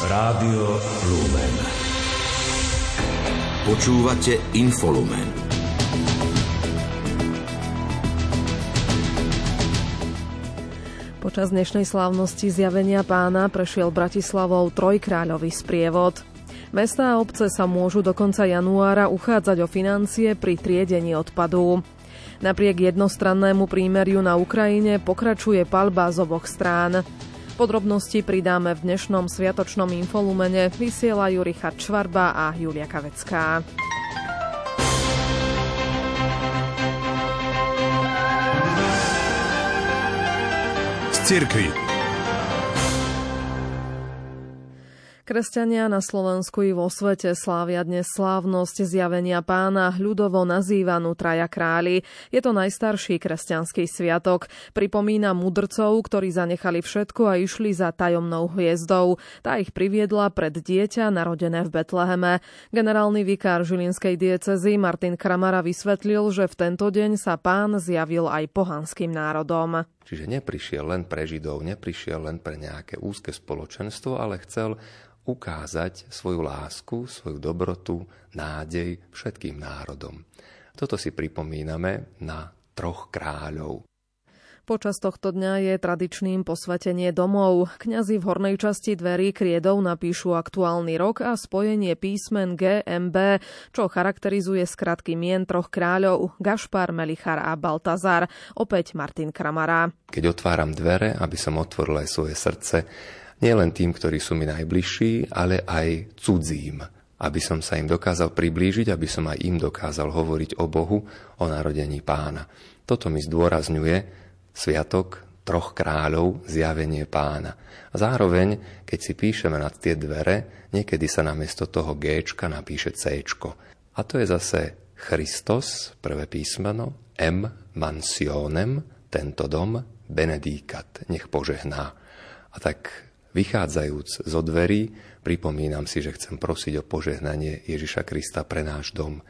Rádio Lumen. Počúvate Infolumen. Počas dnešnej slávnosti zjavenia pána prešiel Bratislavou trojkráľový sprievod. Mestá a obce sa môžu do konca januára uchádzať o financie pri triedení odpadu. Napriek jednostrannému prímeriu na Ukrajine pokračuje palba z oboch strán. Podrobnosti pridáme v dnešnom sviatočnom infolumene. Vysielajú Richard Čvarba a Julia Kavecká. Z. Kresťania na Slovensku i vo svete slávia dnes slávnosť zjavenia pána, ľudovo nazývanú Traja králi. Je to najstarší kresťanský sviatok. Pripomína mudrcov, ktorí zanechali všetko a išli za tajomnou hviezdou. Tá ich priviedla pred dieťa narodené v Betleheme. Generálny vikár Žilinskej diecezy Martin Kramara vysvetlil, že v tento deň sa pán zjavil aj pohanským národom. Čiže neprišiel len pre Židov, neprišiel len pre nejaké úzke spoločenstvo, ale chcel ukázať svoju lásku, svoju dobrotu, nádej všetkým národom. Toto si pripomíname na troch kráľov. Počas tohto dňa je tradičným posvetenie domov. Kňazi v hornej časti dverí kriedov napíšu aktuálny rok a spojenie písmen GMB, čo charakterizuje skratky mien troch kráľov Gašpar, Melichar a Baltazar. Opäť Martin Kramara. Keď otváram dvere, aby som otvoril aj svoje srdce, nielen tým, ktorí sú mi najbližší, ale aj cudzím, aby som sa im dokázal priblížiť, aby som aj im dokázal hovoriť o Bohu, o narodení pána. Toto mi zdôrazňuje sviatok troch kráľov, zjavenie pána. A zároveň, keď si píšeme na tie dvere, niekedy sa namiesto toho G napíše C. A to je zase Christos, prvé písmeno, M mansionem, tento dom, benedikat, nech požehná. A tak Vychádzajúc zo dverí, pripomínam si, že chcem prosiť o požehnanie Ježiša Krista pre náš dom.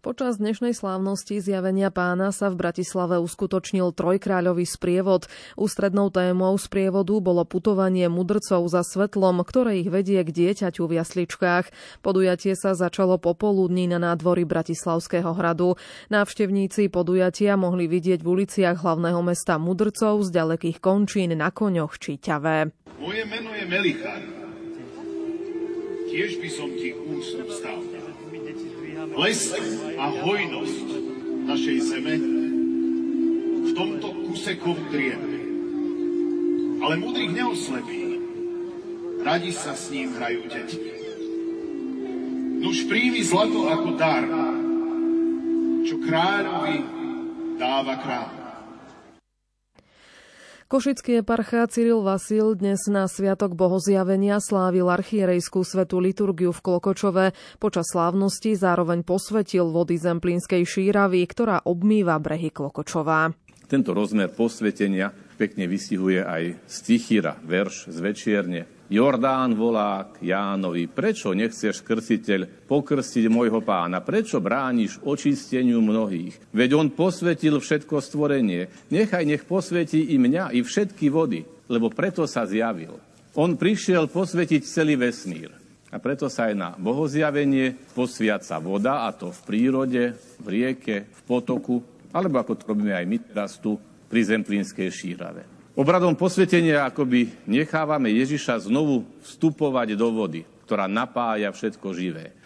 Počas dnešnej slávnosti zjavenia pána sa v Bratislave uskutočnil trojkráľový sprievod. Ústrednou témou sprievodu bolo putovanie mudrcov za svetlom, ktoré ich vedie k dieťaťu v jasličkách. Podujatie sa začalo popoludní na nádvory Bratislavského hradu. Návštevníci podujatia mohli vidieť v uliciach hlavného mesta mudrcov z ďalekých končín na koňoch či ťavé. Moje meno je Melichar. Tiež by som ti ústup stal les a hojnosť našej zeme v tomto kusekom drieve. Ale múdrych neoslepí. Radi sa s ním hrajú deti. Nuž príjmi zlato ako dar, čo kráľovi dáva kráľ. Košický eparchá Cyril Vasil dnes na Sviatok bohozjavenia slávil archierejskú svetú liturgiu v Klokočove. Počas slávnosti zároveň posvetil vody Zemplínskej šíravy, ktorá obmýva brehy Klokočová. Tento rozmer posvetenia pekne vystihuje aj stichíra, verš z večierne, Jordán volá k Jánovi, prečo nechceš krstiteľ pokrstiť môjho pána? Prečo brániš očisteniu mnohých? Veď on posvetil všetko stvorenie. Nechaj nech posvetí i mňa, i všetky vody, lebo preto sa zjavil. On prišiel posvetiť celý vesmír. A preto sa aj na bohozjavenie posviaca voda, a to v prírode, v rieke, v potoku, alebo ako to robíme aj my teraz tu pri Zemplínskej šírave. Obradom posvetenia akoby nechávame Ježiša znovu vstupovať do vody, ktorá napája všetko živé.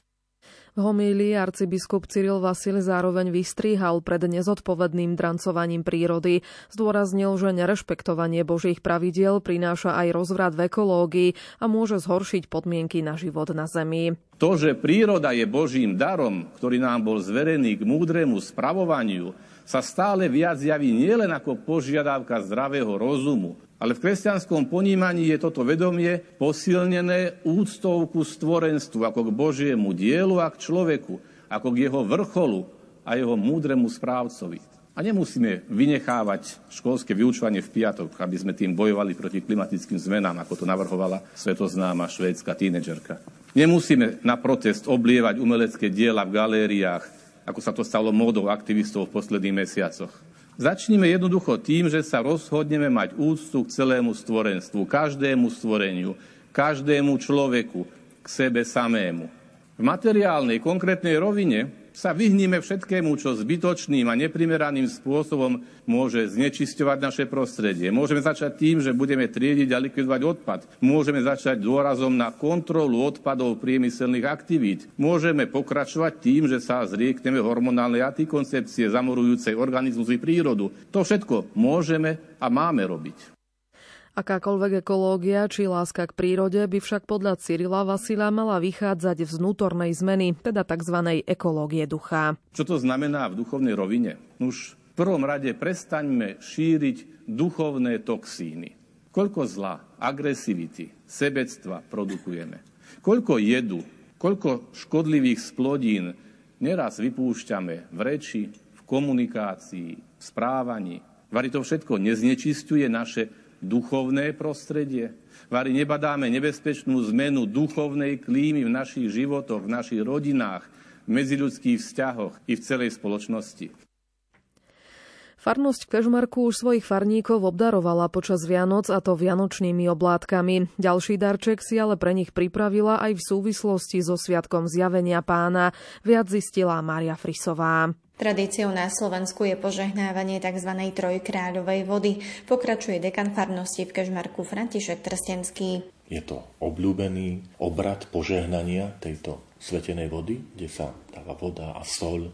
V homílii arcibiskup Cyril Vasil zároveň vystríhal pred nezodpovedným drancovaním prírody. Zdôraznil, že nerešpektovanie Božích pravidiel prináša aj rozvrat v ekológii a môže zhoršiť podmienky na život na Zemi. To, že príroda je Božím darom, ktorý nám bol zverený k múdremu spravovaniu, sa stále viac javí nielen ako požiadavka zdravého rozumu, ale v kresťanskom ponímaní je toto vedomie posilnené úctou ku stvorenstvu, ako k Božiemu dielu a k človeku, ako k jeho vrcholu a jeho múdremu správcovi. A nemusíme vynechávať školské vyučovanie v piatok, aby sme tým bojovali proti klimatickým zmenám, ako to navrhovala svetoznáma švédska tínedžerka. Nemusíme na protest oblievať umelecké diela v galériách, ako sa to stalo módou aktivistov v posledných mesiacoch. Začníme jednoducho tým, že sa rozhodneme mať úctu k celému stvorenstvu, každému stvoreniu, každému človeku, k sebe samému. V materiálnej, konkrétnej rovine sa vyhníme všetkému, čo zbytočným a neprimeraným spôsobom môže znečisťovať naše prostredie. Môžeme začať tým, že budeme triediť a likvidovať odpad. Môžeme začať dôrazom na kontrolu odpadov priemyselných aktivít. Môžeme pokračovať tým, že sa zriekneme hormonálnej antikoncepcie zamorujúcej organizmus i prírodu. To všetko môžeme a máme robiť. Akákoľvek ekológia či láska k prírode by však podľa Cyrila Vasila mala vychádzať z vnútornej zmeny, teda tzv. ekológie ducha. Čo to znamená v duchovnej rovine? Už v prvom rade prestaňme šíriť duchovné toxíny. Koľko zla, agresivity, sebectva produkujeme. Koľko jedu, koľko škodlivých splodín neraz vypúšťame v reči, v komunikácii, v správaní. Vary to všetko neznečistuje naše duchovné prostredie. Vary nebadáme nebezpečnú zmenu duchovnej klímy v našich životoch, v našich rodinách, v medziľudských vzťahoch i v celej spoločnosti. Farnosť Kežmarku už svojich farníkov obdarovala počas Vianoc a to vianočnými oblátkami. Ďalší darček si ale pre nich pripravila aj v súvislosti so Sviatkom zjavenia pána. Viac zistila Mária Frisová. Tradíciou na Slovensku je požehnávanie tzv. trojkráľovej vody. Pokračuje dekan farnosti v Kežmarku František Trstenský. Je to obľúbený obrad požehnania tejto svetenej vody, kde sa dáva voda a sol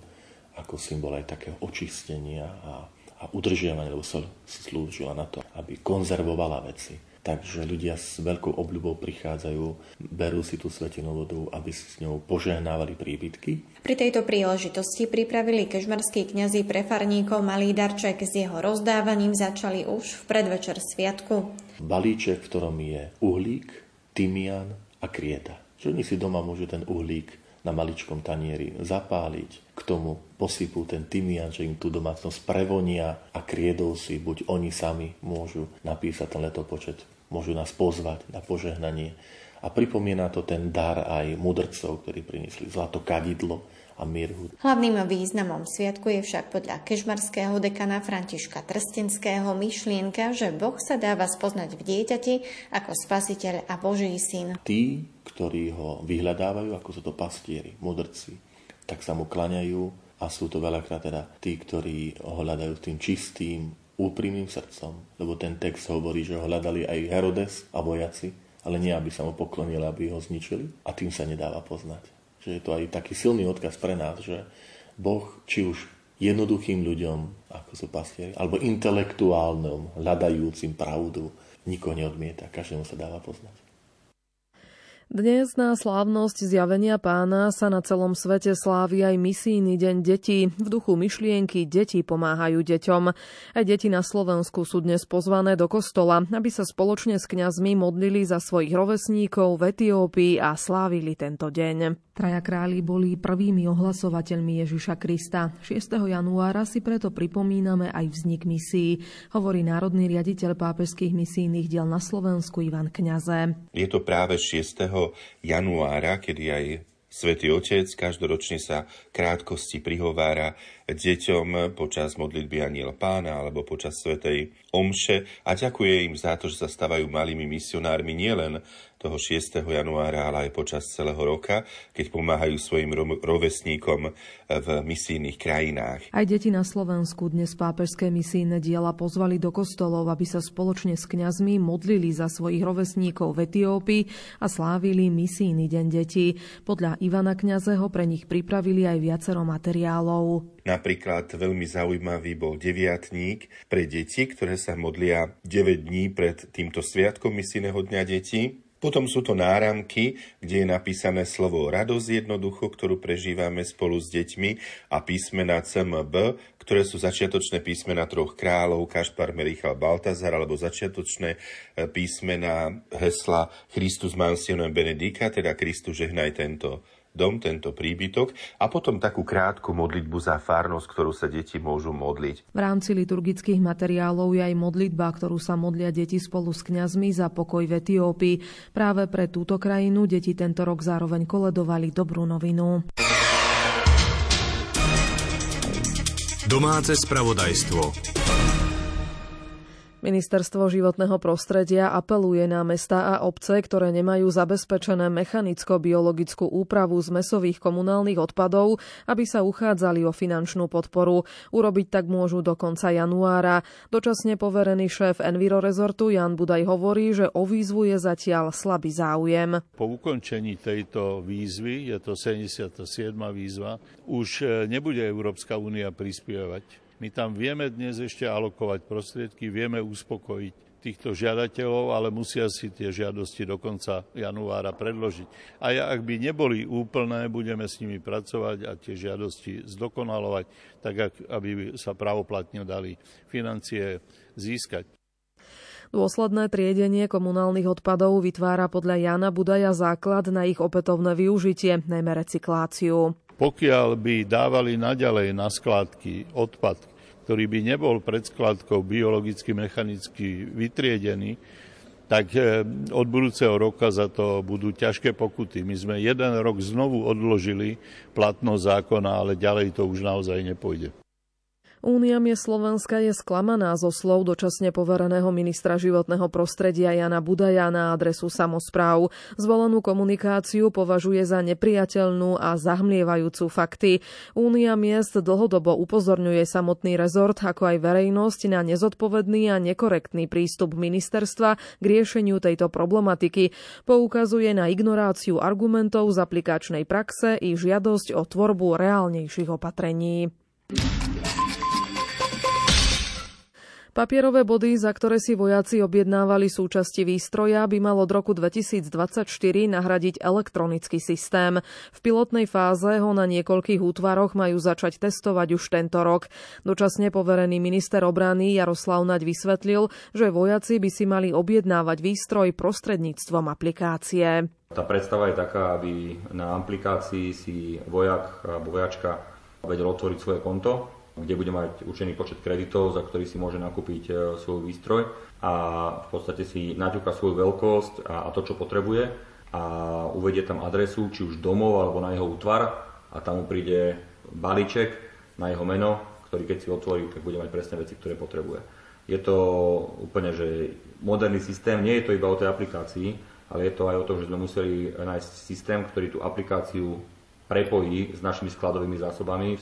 ako symbol aj takého očistenia a, a udržiavania, lebo sol slúžila na to, aby konzervovala veci Takže ľudia s veľkou obľubou prichádzajú, berú si tú svetenú vodu, aby si s ňou požehnávali príbytky. Pri tejto príležitosti pripravili kežmarskí kňazi pre farníkov malý darček s jeho rozdávaním začali už v predvečer sviatku. Balíček, v ktorom je uhlík, tymian a krieta. Že oni si doma môžu ten uhlík na maličkom tanieri zapáliť. K tomu posypú ten tymian, že im tú domácnosť prevonia a kriedou si buď oni sami môžu napísať ten letopočet, môžu nás pozvať na požehnanie. A pripomína to ten dar aj mudrcov, ktorí priniesli zlato kadidlo, a mirhu. Hlavným významom sviatku je však podľa kežmarského dekana Františka Trstenského myšlienka, že Boh sa dáva spoznať v dieťati ako spasiteľ a Boží syn. Tí, ktorí ho vyhľadávajú, ako sú to pastieri, mudrci, tak sa mu klaňajú a sú to veľakrát teda tí, ktorí ho hľadajú tým čistým, úprimným srdcom, lebo ten text hovorí, že ho hľadali aj Herodes a vojaci, ale nie, aby sa mu poklonili, aby ho zničili a tým sa nedáva poznať že je to aj taký silný odkaz pre nás, že Boh či už jednoduchým ľuďom, ako sú pastieri, alebo intelektuálnym, hľadajúcim pravdu, nikoho neodmieta, každému sa dáva poznať. Dnes na slávnosť zjavenia pána sa na celom svete slávi aj misijný deň detí. V duchu myšlienky deti pomáhajú deťom. Aj deti na Slovensku sú dnes pozvané do kostola, aby sa spoločne s kňazmi modlili za svojich rovesníkov v Etiópii a slávili tento deň. Traja králi boli prvými ohlasovateľmi Ježiša Krista. 6. januára si preto pripomíname aj vznik misií, hovorí národný riaditeľ pápežských misijných diel na Slovensku Ivan Kňaze. Je to práve 6. januára, kedy aj Svetý Otec každoročne sa krátkosti prihovára deťom počas modlitby Aniel Pána alebo počas Svetej Omše a ďakuje im za to, že sa stávajú malými misionármi nielen toho 6. januára, ale aj počas celého roka, keď pomáhajú svojim rovesníkom v misijných krajinách. Aj deti na Slovensku dnes pápežské misijné diela pozvali do kostolov, aby sa spoločne s kňazmi modlili za svojich rovesníkov v Etiópii a slávili misijný deň detí. Podľa Ivana Kňazeho pre nich pripravili aj viacero materiálov. Napríklad veľmi zaujímavý bol deviatník pre deti, ktoré sa modlia 9 dní pred týmto sviatkom misijného dňa detí. Potom sú to náramky, kde je napísané slovo radosť jednoducho, ktorú prežívame spolu s deťmi a písmena CMB, ktoré sú začiatočné písmena troch kráľov, Kašpar, Merichal, Baltazar, alebo začiatočné e, písmena hesla Christus Mansionem Benedica, teda Kristus žehnaj tento dom, tento príbytok a potom takú krátku modlitbu za farnosť, ktorú sa deti môžu modliť. V rámci liturgických materiálov je aj modlitba, ktorú sa modlia deti spolu s kňazmi za pokoj v Etiópii. Práve pre túto krajinu deti tento rok zároveň koledovali dobrú novinu. Domáce spravodajstvo. Ministerstvo životného prostredia apeluje na mesta a obce, ktoré nemajú zabezpečené mechanicko-biologickú úpravu z mesových komunálnych odpadov, aby sa uchádzali o finančnú podporu. Urobiť tak môžu do konca januára. Dočasne poverený šéf Enviro Resortu Jan Budaj hovorí, že o výzvu je zatiaľ slabý záujem. Po ukončení tejto výzvy, je to 77. výzva, už e, nebude Európska únia prispievať my tam vieme dnes ešte alokovať prostriedky, vieme uspokojiť týchto žiadateľov, ale musia si tie žiadosti do konca januára predložiť. A ak by neboli úplné, budeme s nimi pracovať a tie žiadosti zdokonalovať, tak aby sa pravoplatne dali financie získať. Dôsledné triedenie komunálnych odpadov vytvára podľa Jana Budaja základ na ich opätovné využitie, najmä recykláciu. Pokiaľ by dávali naďalej na skládky odpad, ktorý by nebol pred skladkou biologicky, mechanicky vytriedený, tak eh, od budúceho roka za to budú ťažké pokuty. My sme jeden rok znovu odložili platnosť zákona, ale ďalej to už naozaj nepôjde. Únia je Slovenska je sklamaná zo slov dočasne povereného ministra životného prostredia Jana Budaja na adresu samozpráv. Zvolenú komunikáciu považuje za nepriateľnú a zahmlievajúcu fakty. Únia miest dlhodobo upozorňuje samotný rezort, ako aj verejnosť na nezodpovedný a nekorektný prístup ministerstva k riešeniu tejto problematiky. Poukazuje na ignoráciu argumentov z aplikačnej praxe i žiadosť o tvorbu reálnejších opatrení. Papierové body, za ktoré si vojaci objednávali súčasti výstroja, by mal od roku 2024 nahradiť elektronický systém. V pilotnej fáze ho na niekoľkých útvaroch majú začať testovať už tento rok. Dočasne poverený minister obrany Jaroslav Naď vysvetlil, že vojaci by si mali objednávať výstroj prostredníctvom aplikácie. Tá predstava je taká, aby na aplikácii si vojak alebo vojačka vedel otvoriť svoje konto kde bude mať určený počet kreditov, za ktorý si môže nakúpiť e, svoj výstroj a v podstate si naťuka svoju veľkosť a, a to, čo potrebuje a uvedie tam adresu, či už domov alebo na jeho útvar a tam mu príde balíček na jeho meno, ktorý keď si otvorí, tak bude mať presné veci, ktoré potrebuje. Je to úplne, že moderný systém, nie je to iba o tej aplikácii, ale je to aj o tom, že sme museli nájsť systém, ktorý tú aplikáciu prepojí s našimi skladovými zásobami.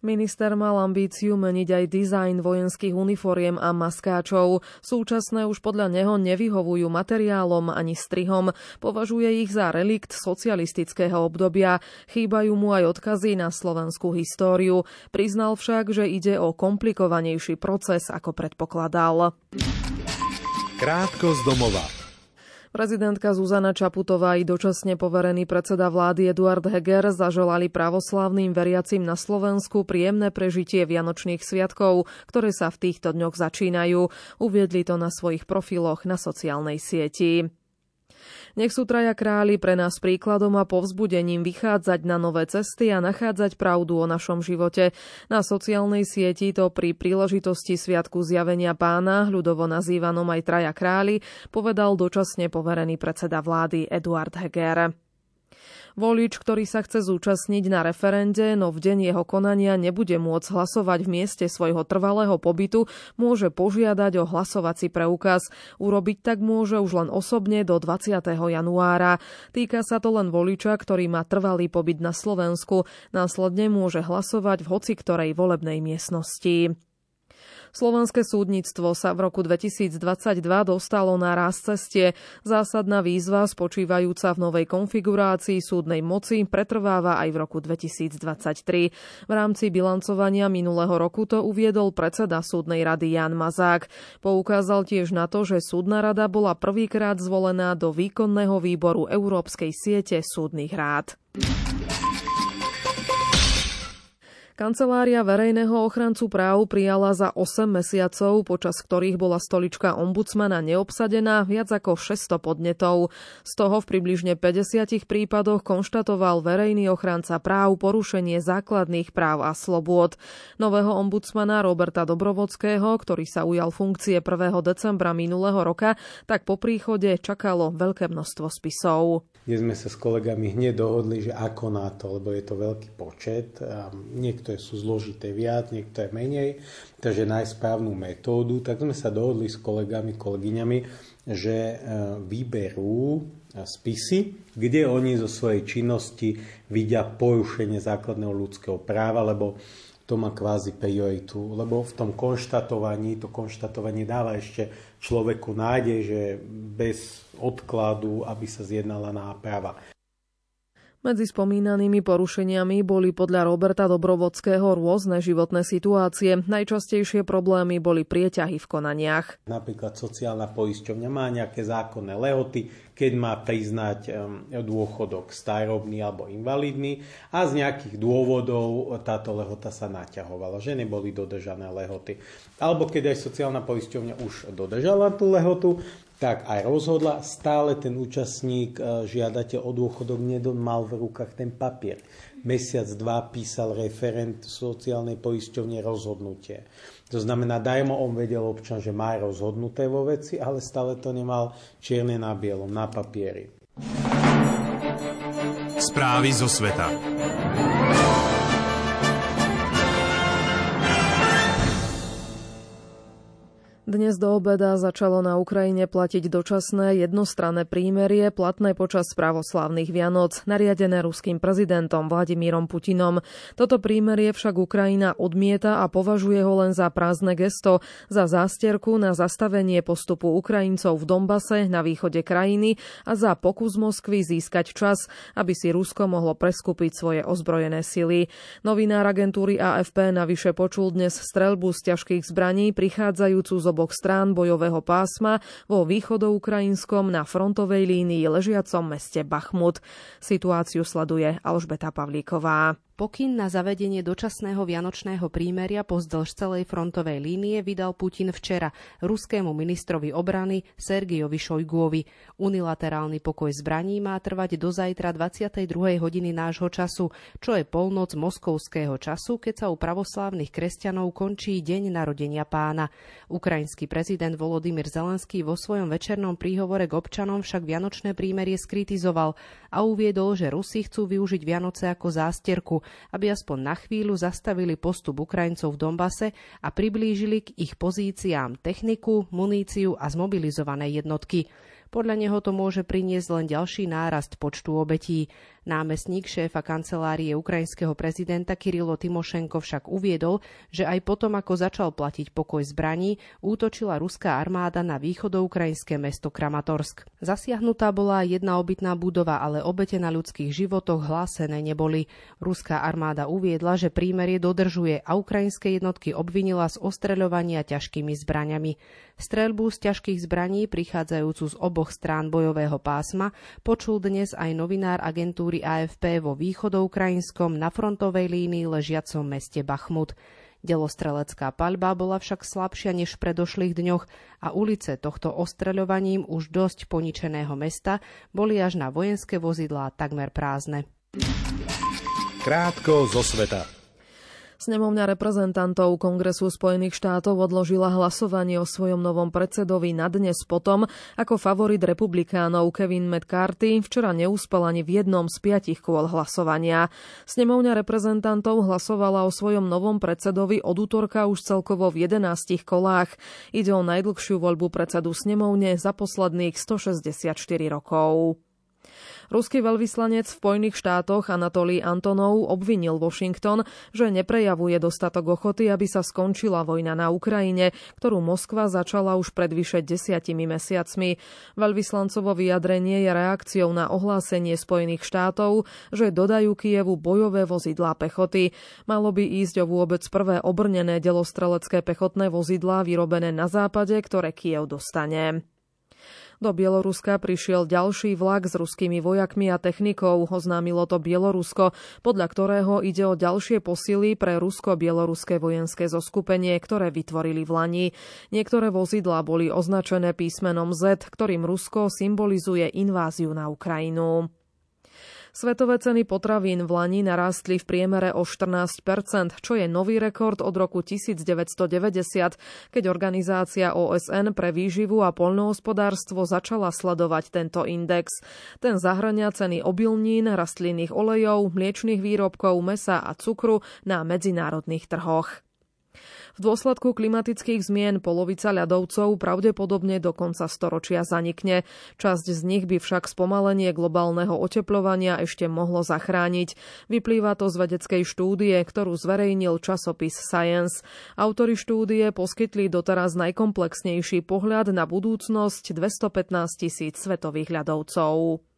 Minister mal ambíciu meniť aj dizajn vojenských uniforiem a maskáčov. Súčasné už podľa neho nevyhovujú materiálom ani strihom. Považuje ich za relikt socialistického obdobia. Chýbajú mu aj odkazy na slovenskú históriu. Priznal však, že ide o komplikovanejší proces, ako predpokladal. Krátko z domova. Prezidentka Zuzana Čaputová i dočasne poverený predseda vlády Eduard Heger zaželali pravoslávnym veriacim na Slovensku príjemné prežitie Vianočných sviatkov, ktoré sa v týchto dňoch začínajú. Uviedli to na svojich profiloch na sociálnej sieti. Nech sú traja králi pre nás príkladom a povzbudením vychádzať na nové cesty a nachádzať pravdu o našom živote. Na sociálnej sieti to pri príležitosti Sviatku zjavenia pána, ľudovo nazývanom aj traja králi, povedal dočasne poverený predseda vlády Eduard Heger. Volič, ktorý sa chce zúčastniť na referende, no v deň jeho konania nebude môcť hlasovať v mieste svojho trvalého pobytu, môže požiadať o hlasovací preukaz. Urobiť tak môže už len osobne do 20. januára. Týka sa to len voliča, ktorý má trvalý pobyt na Slovensku. Následne môže hlasovať v hoci ktorej volebnej miestnosti. Slovenské súdnictvo sa v roku 2022 dostalo na raz cestie. Zásadná výzva spočívajúca v novej konfigurácii súdnej moci pretrváva aj v roku 2023. V rámci bilancovania minulého roku to uviedol predseda súdnej rady Jan Mazák. Poukázal tiež na to, že súdna rada bola prvýkrát zvolená do výkonného výboru Európskej siete súdnych rád. Kancelária verejného ochrancu práv prijala za 8 mesiacov, počas ktorých bola stolička ombudsmana neobsadená, viac ako 600 podnetov. Z toho v približne 50 prípadoch konštatoval verejný ochranca práv porušenie základných práv a slobôd. Nového ombudsmana Roberta Dobrovodského, ktorý sa ujal funkcie 1. decembra minulého roka, tak po príchode čakalo veľké množstvo spisov. Dnes sme sa s kolegami hneď dohodli, že ako na to, lebo je to veľký počet. A niekto niektoré sú zložité viac, niektoré menej, takže nájsť správnu metódu, tak sme sa dohodli s kolegami, kolegyňami, že e, vyberú spisy, kde oni zo svojej činnosti vidia porušenie základného ľudského práva, lebo to má kvázi prioritu, lebo v tom konštatovaní, to konštatovanie dáva ešte človeku nádej, že bez odkladu, aby sa zjednala náprava. Medzi spomínanými porušeniami boli podľa Roberta Dobrovodského rôzne životné situácie. Najčastejšie problémy boli prieťahy v konaniach. Napríklad sociálna poisťovňa má nejaké zákonné lehoty, keď má priznať dôchodok starobný alebo invalidný a z nejakých dôvodov táto lehota sa naťahovala, že neboli dodržané lehoty. Alebo keď aj sociálna poisťovňa už dodržala tú lehotu, tak aj rozhodla, stále ten účastník e, žiadateľ o dôchodok mal v rukách ten papier. Mesiac, dva písal referent sociálnej poisťovne rozhodnutie. To znamená, dajmo on vedel občan, že má rozhodnuté vo veci, ale stále to nemal čierne na bielom, na papieri. Správy zo sveta. Dnes do obeda začalo na Ukrajine platiť dočasné jednostranné prímerie platné počas pravoslávnych Vianoc, nariadené ruským prezidentom Vladimírom Putinom. Toto prímerie však Ukrajina odmieta a považuje ho len za prázdne gesto, za zástierku na zastavenie postupu Ukrajincov v Dombase na východe krajiny a za pokus Moskvy získať čas, aby si Rusko mohlo preskupiť svoje ozbrojené sily. Novinár agentúry AFP navyše počul dnes strelbu z ťažkých zbraní prichádzajúcu z oboch strán bojového pásma vo východoukrajinskom na frontovej línii ležiacom meste Bachmut. Situáciu sleduje Alžbeta Pavlíková. Pokyn na zavedenie dočasného vianočného prímeria pozdĺž celej frontovej línie vydal Putin včera ruskému ministrovi obrany Sergiovi Šojguovi. Unilaterálny pokoj zbraní má trvať do zajtra 22. hodiny nášho času, čo je polnoc moskovského času, keď sa u pravoslávnych kresťanov končí deň narodenia pána. Ukrajinský prezident Volodymyr Zelenský vo svojom večernom príhovore k občanom však vianočné prímerie skritizoval a uviedol, že Rusi chcú využiť Vianoce ako zásterku, aby aspoň na chvíľu zastavili postup Ukrajincov v Dombase a priblížili k ich pozíciám techniku, muníciu a zmobilizované jednotky. Podľa neho to môže priniesť len ďalší nárast počtu obetí. Námestník šéfa kancelárie ukrajinského prezidenta Kirilo Timošenko však uviedol, že aj potom, ako začal platiť pokoj zbraní, útočila ruská armáda na východoukrajinské mesto Kramatorsk. Zasiahnutá bola jedna obytná budova, ale obete na ľudských životoch hlásené neboli. Ruská armáda uviedla, že prímerie dodržuje a ukrajinské jednotky obvinila z ostreľovania ťažkými zbraňami. Streľbu z ťažkých zbraní prichádzajúcu z oboch strán bojového pásma počul dnes aj novinár agentúry agentúry AFP vo východoukrajinskom na frontovej línii ležiacom meste Bachmut. Delostrelecká paľba bola však slabšia než v predošlých dňoch a ulice tohto ostreľovaním už dosť poničeného mesta boli až na vojenské vozidlá takmer prázdne. Krátko zo sveta. Snemovňa reprezentantov Kongresu Spojených štátov odložila hlasovanie o svojom novom predsedovi na dnes potom, ako favorit republikánov Kevin McCarthy včera neúspel ani v jednom z piatich kôl hlasovania. Snemovňa reprezentantov hlasovala o svojom novom predsedovi od útorka už celkovo v 11 kolách. Ide o najdlhšiu voľbu predsedu snemovne za posledných 164 rokov. Ruský veľvyslanec v Spojených štátoch Anatolí Antonov obvinil Washington, že neprejavuje dostatok ochoty, aby sa skončila vojna na Ukrajine, ktorú Moskva začala už pred vyše desiatimi mesiacmi. Veľvyslancovo vyjadrenie je reakciou na ohlásenie Spojených štátov, že dodajú Kievu bojové vozidlá pechoty. Malo by ísť o vôbec prvé obrnené delostrelecké pechotné vozidlá vyrobené na západe, ktoré Kiev dostane. Do Bieloruska prišiel ďalší vlak s ruskými vojakmi a technikou, oznámilo to Bielorusko, podľa ktorého ide o ďalšie posily pre rusko-bieloruské vojenské zoskupenie, ktoré vytvorili v Lani. Niektoré vozidlá boli označené písmenom Z, ktorým Rusko symbolizuje inváziu na Ukrajinu. Svetové ceny potravín v Lani narástli v priemere o 14%, čo je nový rekord od roku 1990, keď organizácia OSN pre výživu a poľnohospodárstvo začala sledovať tento index. Ten zahrania ceny obilnín, rastlinných olejov, mliečných výrobkov, mesa a cukru na medzinárodných trhoch. V dôsledku klimatických zmien polovica ľadovcov pravdepodobne do konca storočia zanikne. Časť z nich by však spomalenie globálneho oteplovania ešte mohlo zachrániť. Vyplýva to z vedeckej štúdie, ktorú zverejnil časopis Science. Autori štúdie poskytli doteraz najkomplexnejší pohľad na budúcnosť 215 tisíc svetových ľadovcov.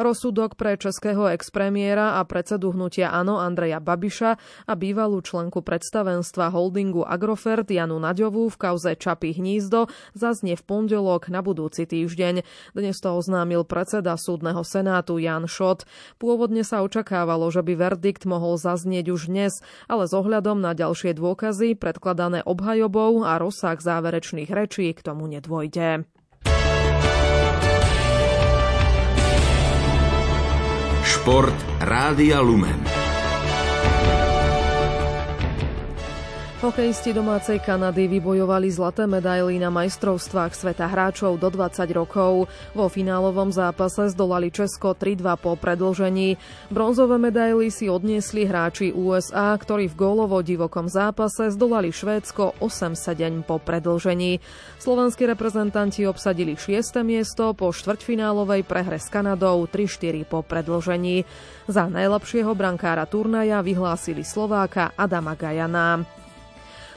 Rozsudok pre českého expremiéra a predsedu hnutia Ano Andreja Babiša a bývalú členku predstavenstva holdingu Agrofert Janu Naďovú v kauze Čapy hnízdo zaznie v pondelok na budúci týždeň. Dnes to oznámil predseda súdneho senátu Jan Šot. Pôvodne sa očakávalo, že by verdikt mohol zaznieť už dnes, ale s ohľadom na ďalšie dôkazy predkladané obhajobou a rozsah záverečných rečí k tomu nedôjde. Šport Rádia Lumen. Hokejisti domácej Kanady vybojovali zlaté medaily na majstrovstvách sveta hráčov do 20 rokov. Vo finálovom zápase zdolali Česko 3-2 po predlžení. Bronzové medaily si odniesli hráči USA, ktorí v gólovo divokom zápase zdolali Švédsko 8-7 po predlžení. Slovenskí reprezentanti obsadili 6. miesto po štvrťfinálovej prehre s Kanadou 3-4 po predlžení. Za najlepšieho brankára turnaja vyhlásili Slováka Adama Gajana.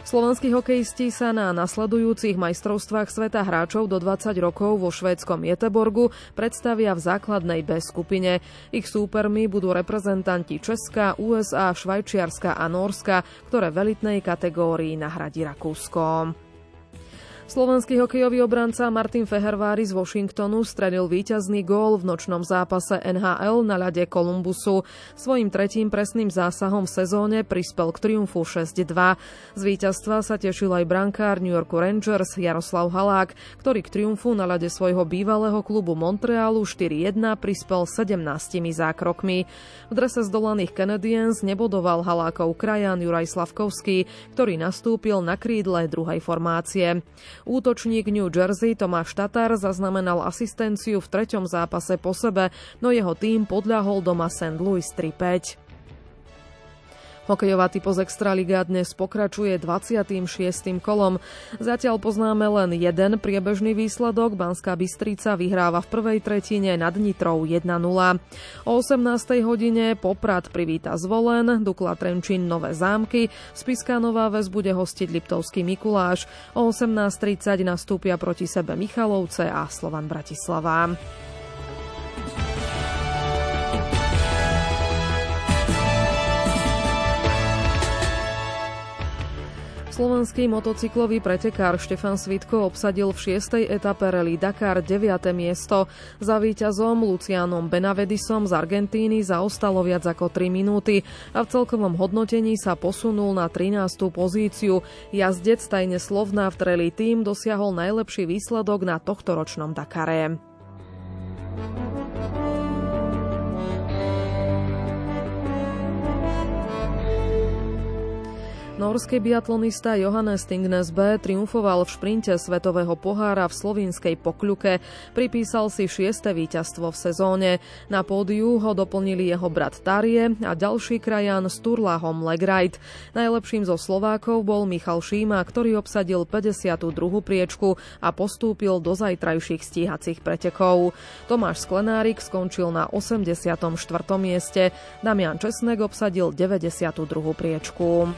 Slovenskí hokejisti sa na nasledujúcich majstrovstvách sveta hráčov do 20 rokov vo švédskom Jeteborgu predstavia v základnej B skupine. Ich súpermi budú reprezentanti Česka, USA, Švajčiarska a Norska, ktoré v elitnej kategórii nahradí Rakúsko. Slovenský hokejový obranca Martin Fehervári z Washingtonu stredil víťazný gól v nočnom zápase NHL na ľade Kolumbusu. Svojim tretím presným zásahom v sezóne prispel k triumfu 6-2. Z víťazstva sa tešil aj brankár New Yorku Rangers Jaroslav Halák, ktorý k triumfu na ľade svojho bývalého klubu Montrealu 4-1 prispel 17 zákrokmi. V drese zdolaných Canadiens nebodoval Halákov krajan Juraj Slavkovský, ktorý nastúpil na krídle druhej formácie. Útočník New Jersey Tomáš Tatar zaznamenal asistenciu v treťom zápase po sebe, no jeho tým podľahol doma St. Louis 3-5. Hokejová typoz Extraliga dnes pokračuje 26. kolom. Zatiaľ poznáme len jeden priebežný výsledok. Banská Bystrica vyhráva v prvej tretine nad Nitrou 1-0. O 18. hodine Poprad privíta zvolen, Dukla Trenčín Nové zámky, Spiská Nová Ves bude hostiť Liptovský Mikuláš. O 18.30 nastúpia proti sebe Michalovce a Slovan Bratislava. Slovenský motocyklový pretekár Štefan Svitko obsadil v 6. etape Rally Dakar 9. miesto. Za víťazom Lucianom Benavedisom z Argentíny zaostalo viac ako 3 minúty a v celkovom hodnotení sa posunul na 13. pozíciu. Jazdec tajne Slovná v Rally Team dosiahol najlepší výsledok na tohtoročnom Dakare. Norský biatlonista Johannes Stingnes B triumfoval v šprinte Svetového pohára v slovinskej pokľuke. Pripísal si šieste víťazstvo v sezóne. Na pódiu ho doplnili jeho brat Tarie a ďalší krajan s Turlahom Legrajt. Najlepším zo Slovákov bol Michal Šíma, ktorý obsadil 52. priečku a postúpil do zajtrajších stíhacích pretekov. Tomáš Sklenárik skončil na 84. mieste. Damian Česnek obsadil 92. priečku.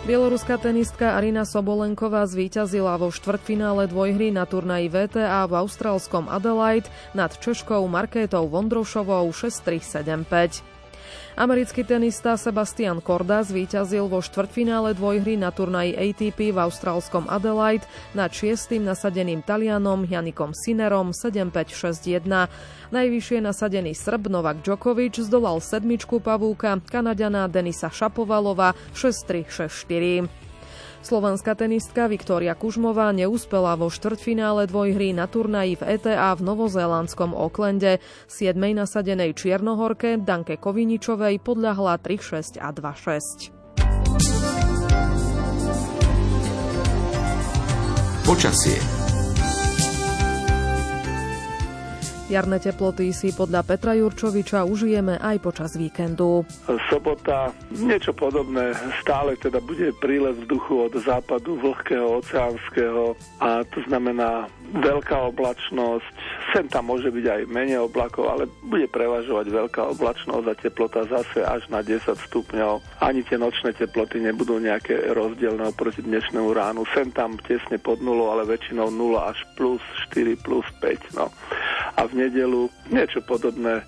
Bieloruská tenistka Arina Sobolenková zvíťazila vo štvrtfinále dvojhry na turnaji VTA v austrálskom Adelaide nad Češkou Markétou Vondrošovou 6-3-7-5. Americký tenista Sebastian Korda zvíťazil vo štvrtfinále dvojhry na turnaji ATP v austrálskom Adelaide nad šiestým nasadeným Talianom Janikom Sinerom 7-5-6-1. Najvyššie nasadený Srb Novak Djokovic zdolal sedmičku pavúka Kanadiana Denisa Šapovalova 6-3-6-4. Slovenská tenistka Viktória Kužmová neúspela vo štvrťfinále dvojhry na turnaji v ETA v novozélandskom Oklende. 7. nasadenej Čiernohorke Danke Koviničovej podľahla 3-6 a 2-6. Počasie Jarné teploty si podľa Petra Jurčoviča užijeme aj počas víkendu. Sobota, niečo podobné, stále teda bude prílev vzduchu od západu vlhkého, oceánskeho a to znamená veľká oblačnosť, sem tam môže byť aj menej oblakov, ale bude prevažovať veľká oblačnosť a teplota zase až na 10 stupňov. Ani tie nočné teploty nebudú nejaké rozdielne oproti dnešnému ránu. Sem tam tesne pod nulou, ale väčšinou 0 až plus 4, plus 5. No a v nedelu niečo podobné. E,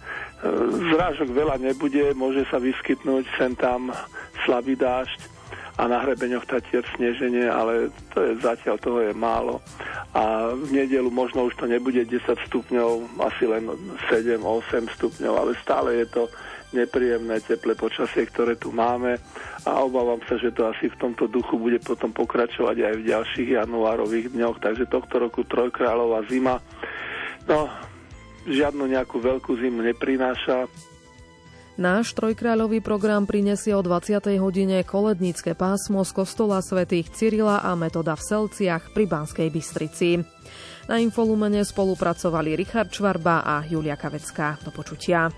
zrážok veľa nebude, môže sa vyskytnúť sem tam slabý dážď a na hrebeňoch tatier sneženie, ale to je zatiaľ toho je málo. A v nedelu možno už to nebude 10 stupňov, asi len 7-8 stupňov, ale stále je to nepríjemné teplé počasie, ktoré tu máme a obávam sa, že to asi v tomto duchu bude potom pokračovať aj v ďalších januárových dňoch. Takže tohto roku trojkráľová zima. No, žiadnu nejakú veľkú zimu neprináša. Náš trojkráľový program prinesie o 20. hodine kolednícke pásmo z kostola svätých Cyrila a Metoda v Selciach pri Banskej Bystrici. Na Infolumene spolupracovali Richard Čvarba a Julia Kavecká. Do počutia.